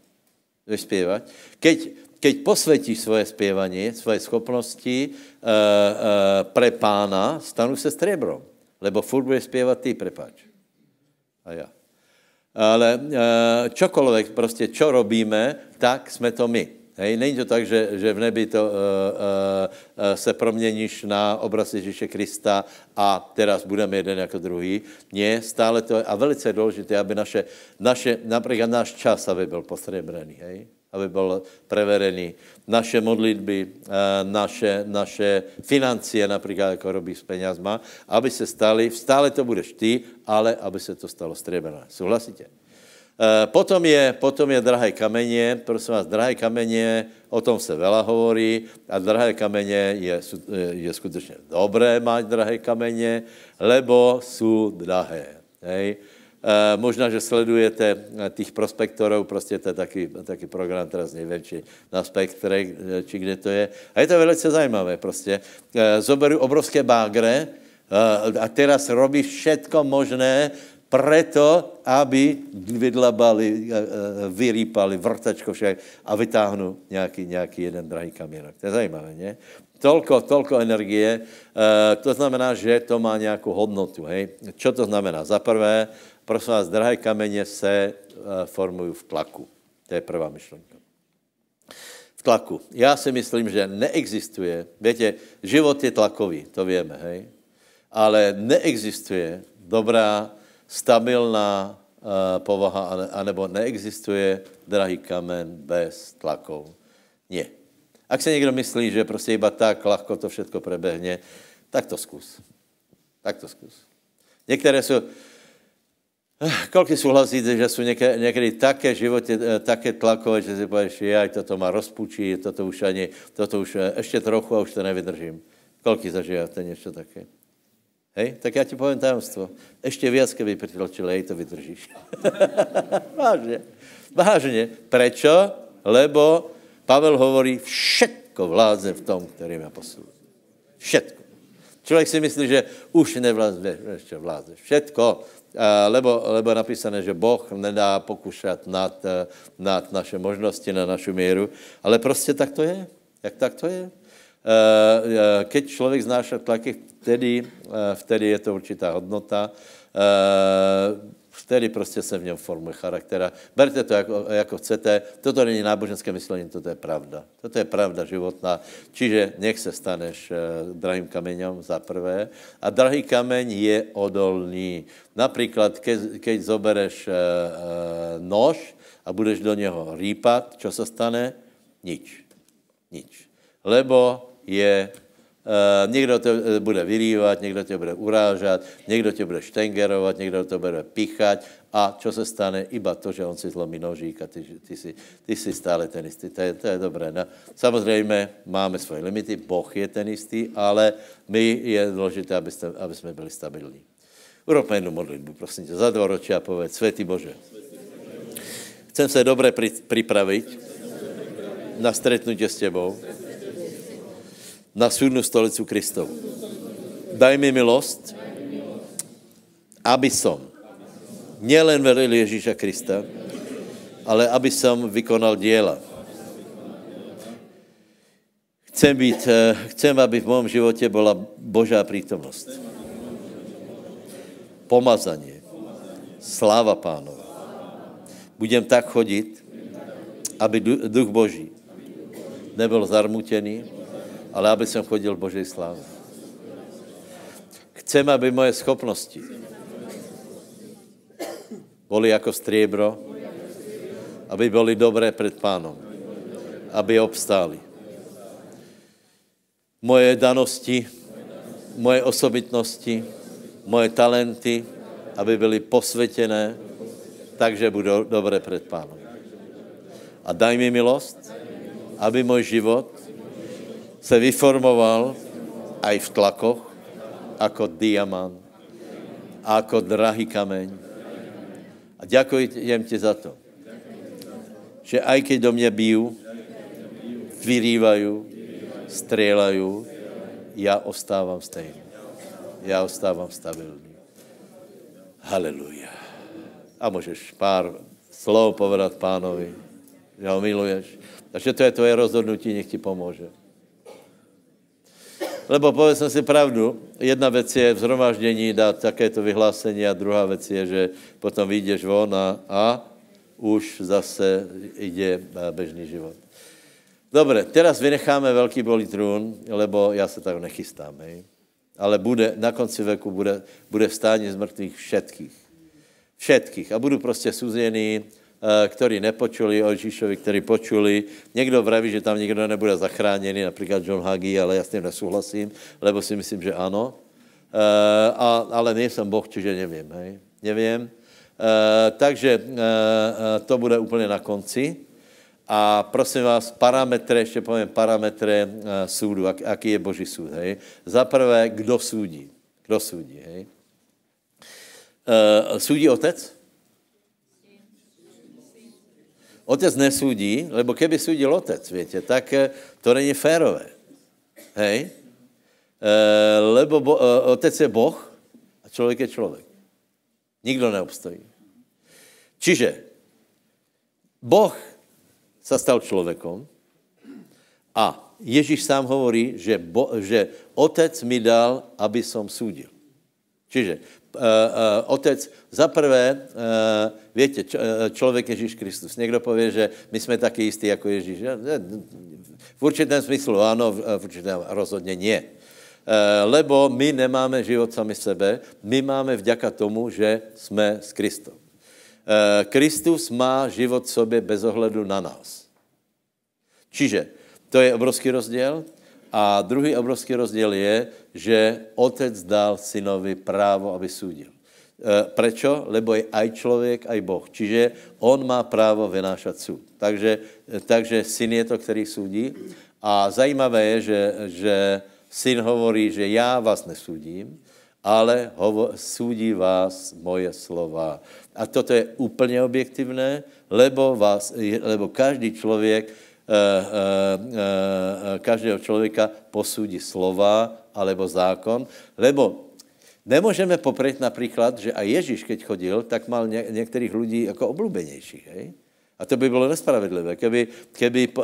Spievať? Keď, keď posvetíš svoje spievanie, svoje schopnosti e, e, pre pána, stanú se striebrom. Lebo furt budeš spievať ty, prepáč. A ja. Ale e, čokoľvek, prostě, čo robíme, tak jsme to my. Hej, není to tak, že, že v nebi to, uh, uh, se proměníš na obraz Ježíše Krista a teraz budeme jeden jako druhý. Nie, stále to je, a velice důležité, aby naše, naše, například náš čas, aby byl postřebrený, hej? aby byl preverený. Naše modlitby, uh, naše, naše financie, například jako robí s penězma, aby se stali, stále to budeš ty, ale aby se to stalo střebrené. Souhlasíte? Eh, potom je, potom je drahé kameně, prosím vás, drahé kameně, o tom se vela hovorí a drahé kameně je, je skutečně dobré mít drahé kameně, lebo jsou drahé. Hej. E, možná, že sledujete těch prospektorů, prostě to je taky, taky program, teraz nevím, či na spektre, či kde to je. A je to velice zajímavé prostě. Zoberu obrovské bagre, a teraz robí všetko možné, preto, aby vydlabali, eh, eh, vyrýpali vrtačko však a vytáhnu nějaký, nějaký jeden drahý kamionok. To je zajímavé, ne? Tolko, tolko energie, e, to znamená, že to má nějakou hodnotu, hej? Čo to znamená? Za prvé, prosím vás, drahé kameně se formují v tlaku. To je prvá myšlenka. V tlaku. Já si myslím, že neexistuje, víte, život je tlakový, to víme, hej? Ale neexistuje dobrá stabilná uh, povaha, anebo neexistuje drahý kamen bez tlakov. Nie. Ak si někdo myslí, že prostě iba tak ľahko to všetko prebehne, tak to zkus. Tak to zkus. Některé jsou, eh, Koľko souhlasíte, že jsou někdy, také životě, eh, také tlakové, že si pověš, jaj, toto má rozpučí, toto už ani, toto už ještě trochu a už to nevydržím. Koľko zažíváte něco také? Hej? Tak já ti povím tajemstvo. Ještě víc, keby pritlačil, hej, to vydržíš. Vážně. Vážně. Prečo? Lebo Pavel hovorí, všetko vládze v tom, který mě posiluje. Všetko. Člověk si myslí, že už nevládze, ještě vládze. Všetko. Lebo, lebo napísané, že Boh nedá pokušat nad, nad naše možnosti, na našu míru. Ale prostě tak to je. Jak tak to je? Eh, eh, keď člověk znáša tlaky, vtedy, eh, vtedy je to určitá hodnota, vtedy prostě se v něm formuje charakter. Berte to, jako, jako chcete. Toto není náboženské myšlení, toto je pravda. Toto je pravda životná. Čiže nech se staneš drahým kameňom za prvé. A drahý kameň je odolný. Například, keď, keď zobereš nož a budeš do něho rýpat, čo se stane? Nič. Nič. Lebo je, Uh, někdo to eh, bude vyrývat, někdo tě bude urážat, někdo tě bude štengerovat, někdo to bude pichat a co se stane? Iba to, že on si zlomí nožík a ty, ty, si, ty si stále ten istý. To je, to je dobré. No, samozřejmě máme svoje limity, Boh je ten istý, ale my je důležité, aby, ste, aby jsme byli stabilní. Urobme jednu modlitbu, prosím tě, za dvoročí a povedz, Světý Bože, chcem se dobře připravit na stretnutí s tebou na súdnu stolicu Kristovu. Daj mi milost, aby som nielen velil Ježíša Krista, ale aby som vykonal diela. Chcem, být, eh, chcem, aby v mém životě byla Božá prítomnost. Pomazanie. Sláva pánova. Budem tak chodit, aby duch Boží nebyl zarmutený, ale aby jsem chodil v Božej sláve. Chcem, aby moje schopnosti boli jako striebro, aby boli dobré před pánom, aby obstáli. Moje danosti, moje osobitnosti, moje talenty, aby byly posvětěné, takže budou dobré před pánom. A daj mi milost, aby můj život se vyformoval aj v tlakoch, jako diamant, jako drahý kameň. A jem ti za to, že aj keď do mě bijú, vyrývají, střelají, já ostávám stejný. Já ostávám stabilní. Haleluja. A můžeš pár slov povedat pánovi. že ho miluješ. Takže to je tvoje rozhodnutí, nech ti pomůže. Lebo povedzme si pravdu, jedna věc je v zhromaždění dát takéto vyhlásení a druhá věc je, že potom vyjdeš von a, a už zase jde bežný život. Dobre, teraz vynecháme velký trůn, lebo já se tak nechystám, hej. Ale bude, na konci veku bude, bude vstání z mrtvých všetkých. Všetkých. A budu prostě suzený, ktorí nepočuli o Ježíšovi, ktorí počuli. Někdo vraví, že tam nikdo nebude zachráněný, například John Hagee, ale já s tím nesouhlasím, lebo si myslím, že ano. Eh, a, ale nejsem Boh, čiže nevím. Hej. Nevím. Eh, takže to bude úplně na konci. A prosím vás, parametre, ještě povím parametre uh, súdu, ak, aký je Boží súd, hej. Za prvé, kdo súdí? Kdo súdí, hej? Súdí otec? Otec nesúdí, lebo keby súdil otec, víte, tak uh, to není férové. Hej? Uh, lebo bo, uh, otec je Boh a člověk je člověk. Nikdo neobstojí. Čiže Boh sa stal člověkom a Ježíš sám hovorí, že, bo, že otec mi dal, aby som súdil. Čiže otec, za prvé, č, uh, člověk Ježíš Kristus. Někdo pově, že my jsme taky jistí jako Ježíš. V určitém smyslu ano, v určitém rozhodně. Uh, lebo my nemáme život sami sebe, my máme vďaka tomu, že jsme s Kristom. Eh, Kristus má život sobě bez ohledu na nás. Čiže to je obrovský rozdíl. A druhý obrovský rozdíl je, že otec dal synovi právo, aby soudil. Eh, prečo? Lebo je aj člověk, aj Boh. Čiže on má právo vynášat soud. Takže, eh, takže syn je to, který soudí. A zajímavé je, že, že syn hovorí, že já vás nesudím, ale hovo, soudí vás moje slova. A toto je úplně objektivné, lebo, vás, lebo každý člověk, každého člověka posudí slova alebo zákon, lebo nemůžeme popřít například, že a Ježíš, keď chodil, tak mal ně, některých lidí jako oblubenějších, hej? A to by bylo nespravedlivé. Keby, keby uh, uh,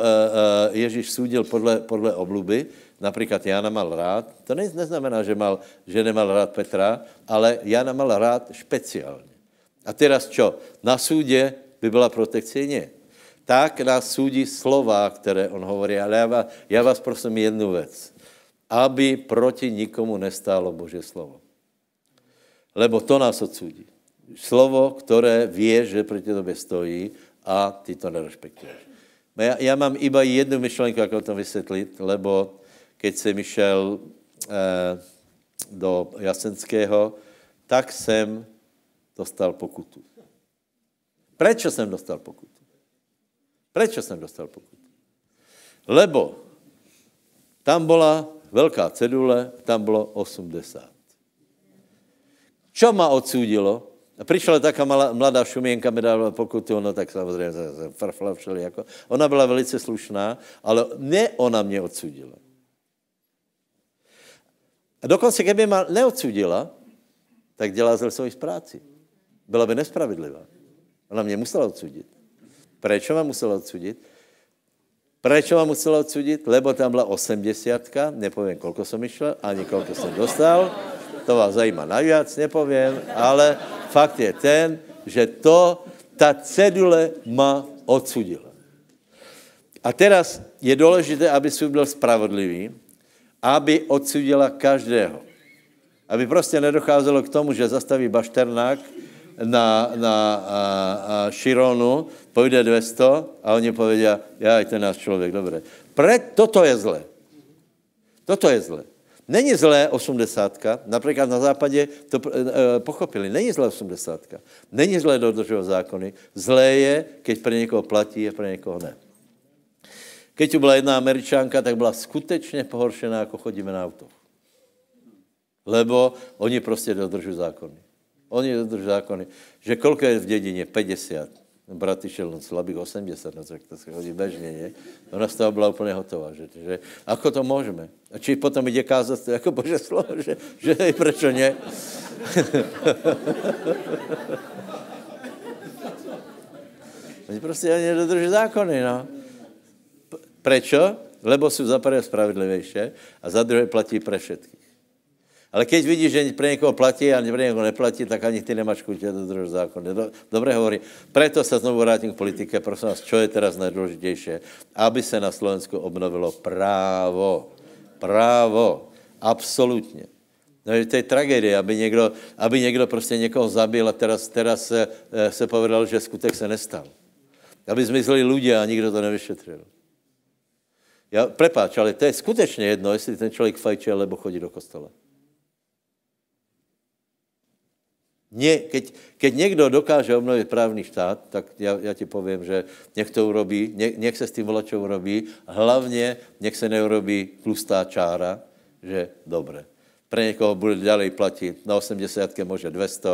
Ježíš soudil podle, podle obluby, například Jana mal rád, to ne, neznamená, že, mal, že nemal rád Petra, ale Jana mal rád špeciálně. A teraz čo? Na súde by byla protekcie? Nie. Tak nás súdí slova, které on hovorí. Ale já vás, já vás prosím jednu věc. Aby proti nikomu nestálo Bože slovo. Lebo to nás odsúdí. Slovo, které vie, že proti tobě stojí a ty to nerespektuješ. Já, já mám iba jednu myšlenku, jak to vysvětlit, lebo keď jsem išel eh, do Jasenského, tak jsem dostal pokutu. Proč jsem dostal pokutu? Proč jsem dostal pokutu? Lebo tam byla velká cedule, tam bylo 80. Čo ma odsúdilo? Přišla taká malá, mladá šuměnka, mi dala pokutu, no tak samozřejmě farfla jako. Ona byla velice slušná, ale ne ona mě odsudila. A dokonce, kdyby mě neodsudila, tak dělá zle svoji práci. Byla by nespravedlivá. Ona mě musela odsudit. Proč ma musela odsudit? Proč ma musela odsudit? Lebo tam byla osmdesiatka, nepovím, kolko jsem išel, ani kolko jsem dostal. To vás zajímá najviac, nepovím, ale fakt je ten, že to, ta cedule ma odsudila. A teraz je důležité, aby soud byl spravodlivý, aby odsudila každého. Aby prostě nedocházelo k tomu, že zastaví bašternák na, na a, a Šironu, pojde 200 a oni povedí, já je ten náš člověk, dobré. Pre, toto je zlé. Toto je zlé. Není zlé osmdesátka, například na západě to e, pochopili, není zlé osmdesátka, není zlé dodržovat zákony, zlé je, keď pro někoho platí a pro někoho ne. Keď tu byla jedna američánka, tak byla skutečně pohoršená, jako chodíme na auto. Lebo oni prostě dodržují zákony. Oni dodržují zákony. Že kolko je v dědině? 50. Brat šel no slabých 80, no tak to se hodí bežně, ne? Ona z toho byla úplně hotová, že, že ako to můžeme? A či potom jde kázat jako bože slovo, že, že prečo ne? Oni prostě ani nedodržují zákony, no. Prečo? Lebo jsou za prvé spravedlivější a za druhé platí pre všetkých. Ale keď vidíš, že pre někoho platí a pre někoho neplatí, tak ani ty chuť dodržet zákon. Dobre hovorí. Preto se znovu vrátím k politike. Prosím vás, čo je teraz nejdůležitější? Aby se na Slovensku obnovilo právo. Právo. Absolutně. No, to je tragédie, aby někdo, aby někdo prostě někoho zabil a teraz, teraz se, eh, se povedal, že skutek se nestal. Aby zmizeli lidé a nikdo to nevyšetřil. Já, prepáč, ale to je skutečně jedno, jestli ten člověk fajče, alebo chodí do kostela. Nie, keď, keď někdo dokáže obnovit právní štát, tak já, já ti povím, že nech to urobí, nech, nech se s tím volačou urobí, hlavně nech se neurobí tlustá čára, že dobré. Pre někoho bude ďalej platit na 80, možná 200,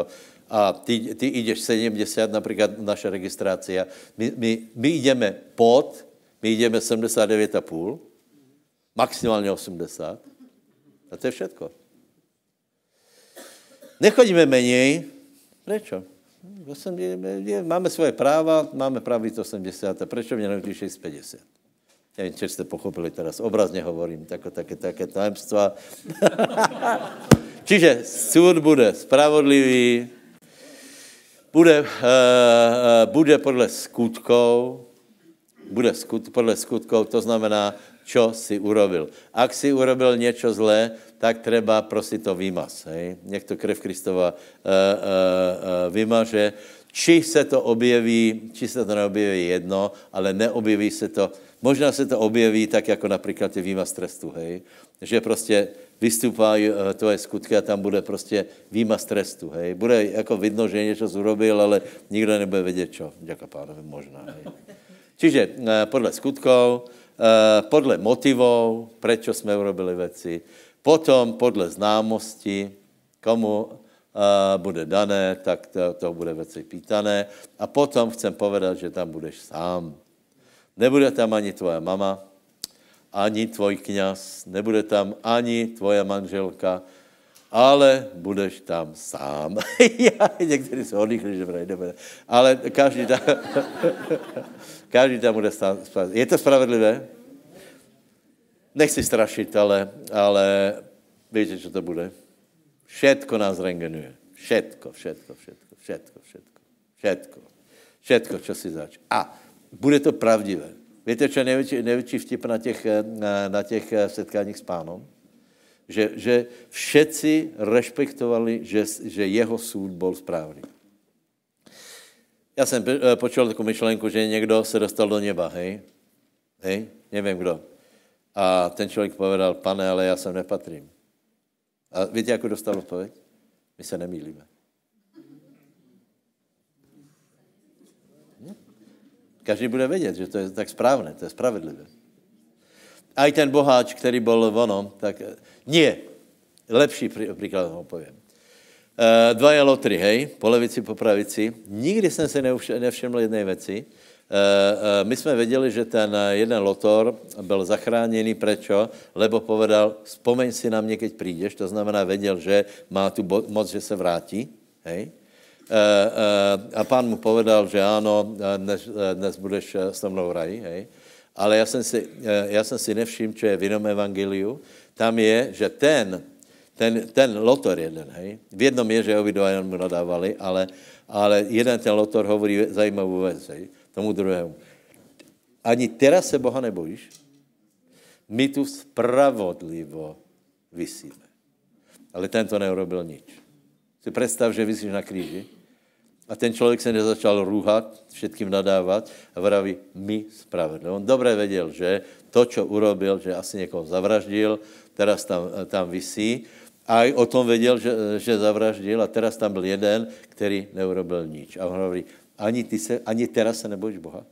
a ty, ty jdeš 70, například naše registrace. My, my, my jdeme pod, my jdeme 79,5, maximálně 80. A to je všetko. Nechodíme menej. Prečo? Máme svoje práva, máme právo 80. Prečo mě nenutí 650? Nevím, či jste pochopili teraz. Obrazně hovorím, tako, také, také tajemstva. Čiže súd bude spravodlivý, bude, uh, bude podle skutkov, bude skut, podle skutkov, to znamená, čo si urobil. Ak si urobil něco zlé, tak treba prosit to výmaz. Hej? Nech to krev Kristova uh, uh, uh, vymaže. Či se to objeví, či se to neobjeví jedno, ale neobjeví se to, možná se to objeví tak, jako například ty výmaz trestu, hej? Že prostě vystupají tvoje skutky a tam bude prostě výmaz trestu, hej? Bude jako vidno, že něco zurobil, ale nikdo nebude vědět, čo. Děka pánovi, možná, hej? Čiže podle skutkov, podle motivov, prečo jsme urobili věci, Potom podle známosti, komu uh, bude dané, tak to, to bude věci pýtané. A potom chcem povedat, že tam budeš sám. Nebude tam ani tvoje mama, ani tvoj kněz, nebude tam ani tvoje manželka, ale budeš tam sám. Někteří jsou oddychli, že nebude. Ale každý tam, každý tam bude sám. Je to spravedlivé? Nechci strašit, ale, ale víte, co to bude? Všetko nás rengenuje. Všetko, všetko, všetko, všetko, všetko, všetko. Všetko, čo si zač. A bude to pravdivé. Víte, co je největší, největší vtip na těch, na, na těch setkáních s pánom? Že, že všetci rešpektovali, že, že jeho soud byl správný. Já jsem eh, počul takovou myšlenku, že někdo se dostal do neba, hej? Hej? Nevím kdo. A ten člověk povedal, pane, ale já sem nepatrím. A víte, jak dostal odpověď? My se nemýlíme. Hm? Každý bude vědět, že to je tak správné, to je spravedlivé. A i ten boháč, který byl vono, tak nie, lepší příklad ho povím. Uh, dva je lotry, hej, po levici, po pravici. Nikdy jsem se nevšiml jedné věci, Eh, eh, my jsme věděli, že ten jeden lotor byl zachráněný, prečo? Lebo povedal, vzpomeň si na mě, keď přijdeš, to znamená, věděl, že má tu moc, že se vrátí, hej? Eh, a pán mu povedal, že ano, dnes, dnes budeš s mnou v raji, hej? Ale já jsem si, já jsem si nevšiml, co je v jinom evangeliu. Tam je, že ten, ten, ten lotor jeden, hej? V jednom je, že obi dva mu nadávali, ale, ale jeden ten lotor hovorí zajímavou věc, hej? Tomu druhému. Ani teraz se Boha nebojíš? My tu spravodlivo vysíme. Ale tento neurobil nič. Si představ, že vysíš na kříži a ten člověk se nezačal růhat, všetkým nadávat a vraví, my spravedlivo. On dobře věděl, že to, co urobil, že asi někoho zavraždil, teraz tam, tam vysí, a i o tom věděl, že, že zavraždil a teraz tam byl jeden, který neurobil nič. A on hovorí, ani, ty se, ani teraz se nebojíš Boha.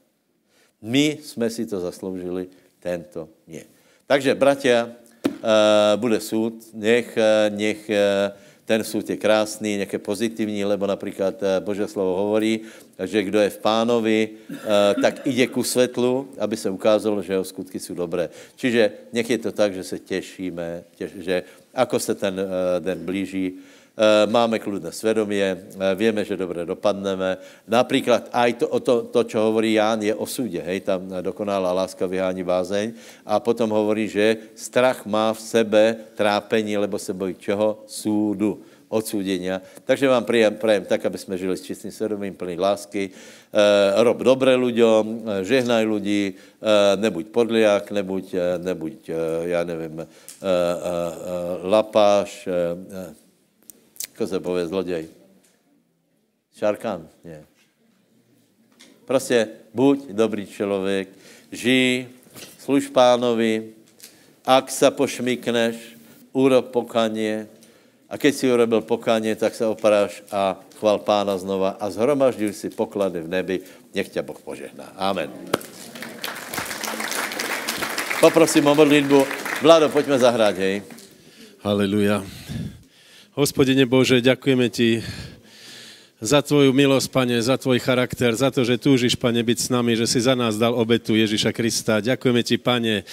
My jsme si to zasloužili, tento nie. Takže, bratia, uh, bude soud, nech, uh, nech uh, ten soud je krásný, nech je pozitivní, lebo například Bože slovo hovorí, že kdo je v pánovi, tak ide ku světlu, aby se ukázalo, že jeho skutky jsou dobré. Čiže nech je to tak, že se těšíme, těš, že ako se ten den blíží, máme kludné svědomie, víme, že dobře dopadneme. Například aj to, to, to, čo hovorí Ján, je o súde, hej, tam dokonalá láska vyhání bázeň a potom hovorí, že strach má v sebe trápení, lebo se bojí čeho? Súdu odsúdenia. Takže vám prajem, prajem tak, aby jsme žili s čistým svědomím, plný lásky. E, rob dobré ľuďom, žehnaj ľudí, e, nebuď podliak, nebuď, nebuď e, já nevím, e, e, lapáš, e, e, se pově, zloděj. Šarkan? Ne. Prostě buď dobrý člověk, žij, služ pánovi, ak sa pošmikneš, urob pokanie, a keď si urobil pokánie, tak se oparáš a chval pána znova a zhromažďuj si poklady v nebi. Nech tě Boh požehná. Amen. Poprosím o modlitbu. Vlado, pojďme zahrát, hej. Haleluja. Hospodine Bože, ďakujeme Ti za Tvoju milosť, Pane, za Tvoj charakter, za to, že túžiš, Pane, byť s nami, že si za nás dal obetu Ježiša Krista. Ďakujeme Ti, Pane,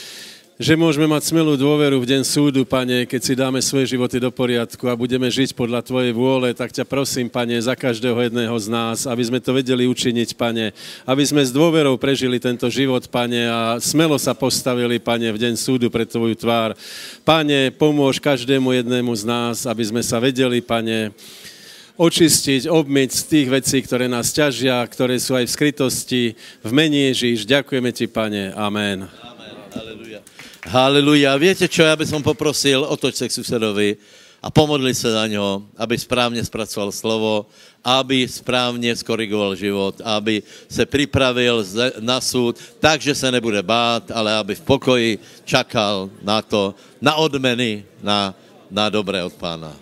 že môžeme mať smelú dôveru v deň súdu, Pane, keď si dáme svoje životy do poriadku a budeme žiť podľa Tvojej vôle, tak ťa prosím, Pane, za každého jedného z nás, aby sme to vedeli učiniť, Pane, aby sme s dôverou prežili tento život, Pane, a smelo sa postavili, Pane, v deň súdu pre Tvoju tvár. Pane, pomôž každému jednému z nás, aby sme sa vedeli, Pane, očistiť, obmyť z tých vecí, ktoré nás ťažia, ktoré sú aj v skrytosti. V mene Ježíš, ďakujeme Ti, Pane. Amen. Amen. Haleluja. Haleluja. Víte čo, já bych poprosil, otoč se k susedovi a pomodli se za něho, aby správně zpracoval slovo, aby správně skorigoval život, aby se připravil na soud, takže se nebude bát, ale aby v pokoji čakal na to, na odmeny, na, na dobré od pána.